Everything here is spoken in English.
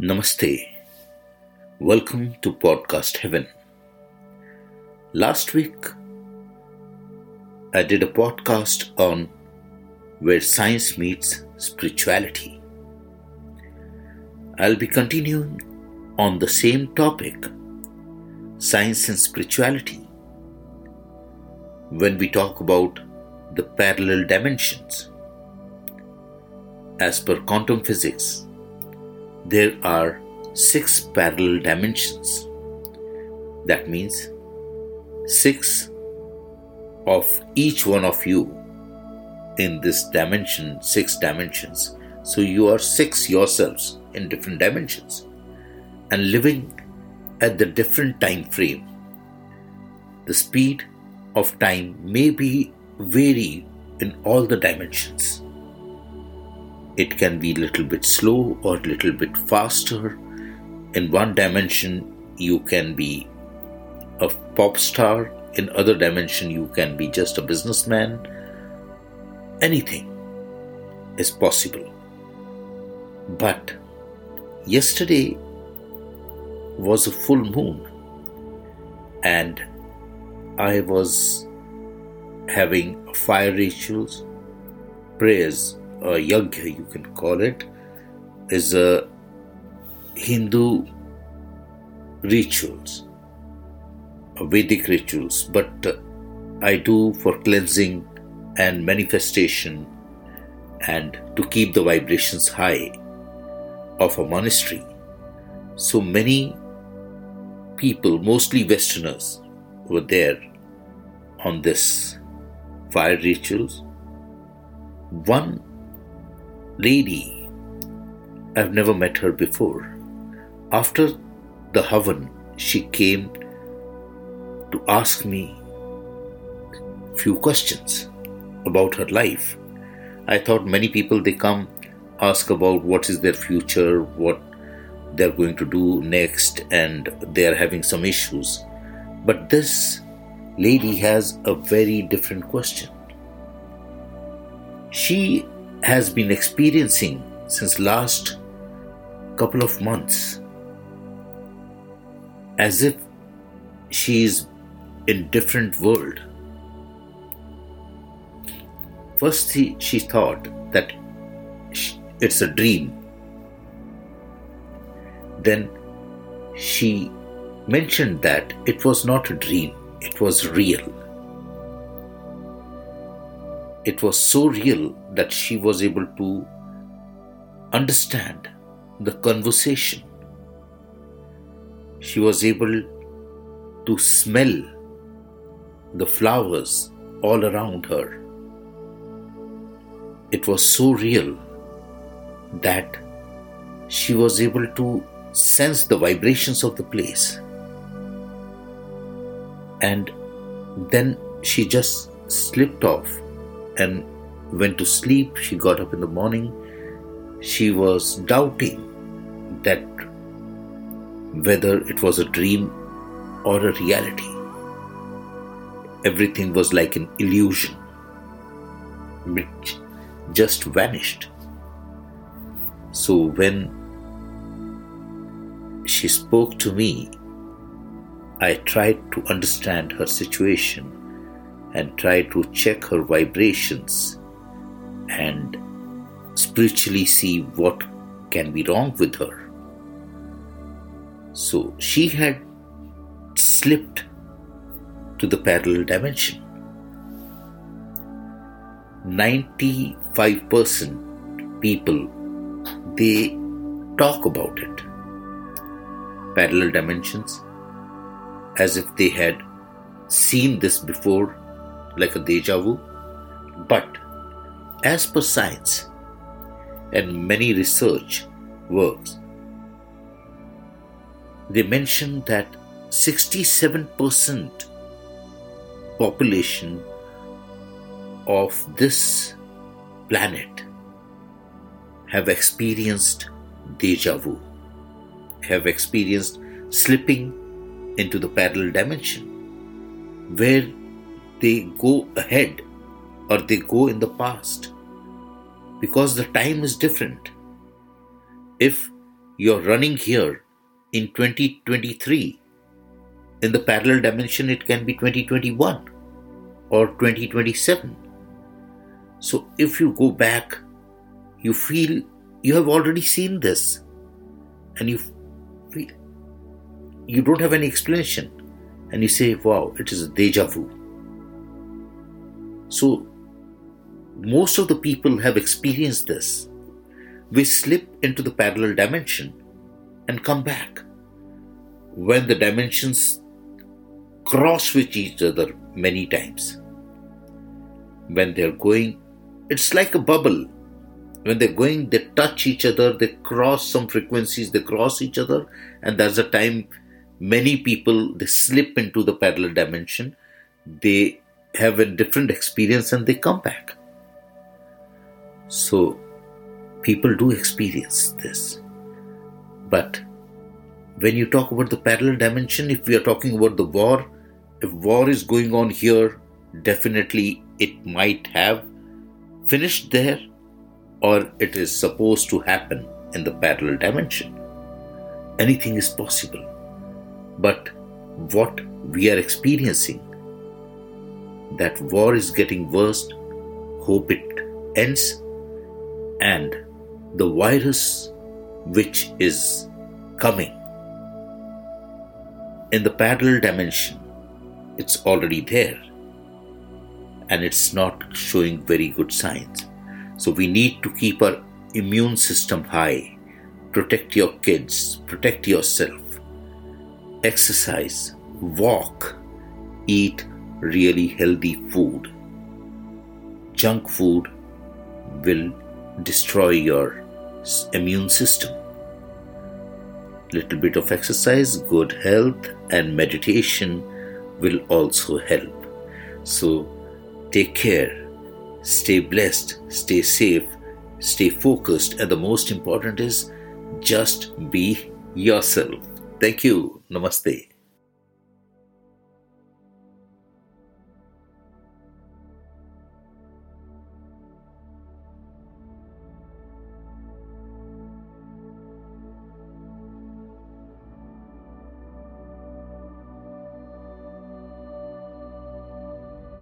Namaste. Welcome to Podcast Heaven. Last week, I did a podcast on where science meets spirituality. I'll be continuing on the same topic science and spirituality when we talk about the parallel dimensions. As per quantum physics, there are six parallel dimensions. That means six of each one of you in this dimension, six dimensions. So you are six yourselves in different dimensions and living at the different time frame. The speed of time may be vary in all the dimensions it can be a little bit slow or a little bit faster. In one dimension, you can be a pop star, in other dimension, you can be just a businessman. Anything is possible. But yesterday was a full moon, and I was having fire rituals, prayers a yagya, you can call it, is a Hindu rituals, Vedic rituals, but uh, I do for cleansing and manifestation and to keep the vibrations high of a monastery. So many people, mostly Westerners, were there on this fire rituals. One lady, I've never met her before. After the Havan, she came to ask me few questions about her life. I thought many people they come ask about what is their future, what they're going to do next, and they are having some issues. But this lady has a very different question. She has been experiencing since last couple of months as if she is in different world. First she, she thought that it's a dream. Then she mentioned that it was not a dream it was real. It was so real that she was able to understand the conversation. She was able to smell the flowers all around her. It was so real that she was able to sense the vibrations of the place. And then she just slipped off and went to sleep. She got up in the morning. She was doubting that whether it was a dream or a reality. Everything was like an illusion which just vanished. So when she spoke to me, I tried to understand her situation and tried to check her vibrations and spiritually see what can be wrong with her. So she had slipped to the parallel dimension. 95% people they talk about it parallel dimensions as if they had seen this before like a deja vu. But as per science and many research works, they mention that 67% population of this planet have experienced deja vu, have experienced slipping into the parallel dimension, where they go ahead or they go in the past because the time is different. If you're running here in 2023. In the parallel dimension, it can be 2021 or 2027. So if you go back, you feel you have already seen this and you feel you don't have any explanation and you say, wow, it is a deja vu. So most of the people have experienced this. We slip into the parallel dimension and come back. When the dimensions cross with each other many times. When they're going, it's like a bubble. When they're going, they touch each other, they cross some frequencies, they cross each other, and there's a time many people they slip into the parallel dimension, they have a different experience and they come back. So people do experience this. But when you talk about the parallel dimension, if we are talking about the war, if war is going on here, definitely it might have finished there or it is supposed to happen in the parallel dimension. Anything is possible. But what we are experiencing, that war is getting worse, hope it ends, and the virus which is coming in the parallel dimension, it's already there and it's not showing very good signs. So we need to keep our immune system high, protect your kids, protect yourself, exercise, walk, eat really healthy food. Junk food will destroy your immune system. Little bit of exercise, good health, and meditation will also help. So take care, stay blessed, stay safe, stay focused, and the most important is just be yourself. Thank you. Namaste.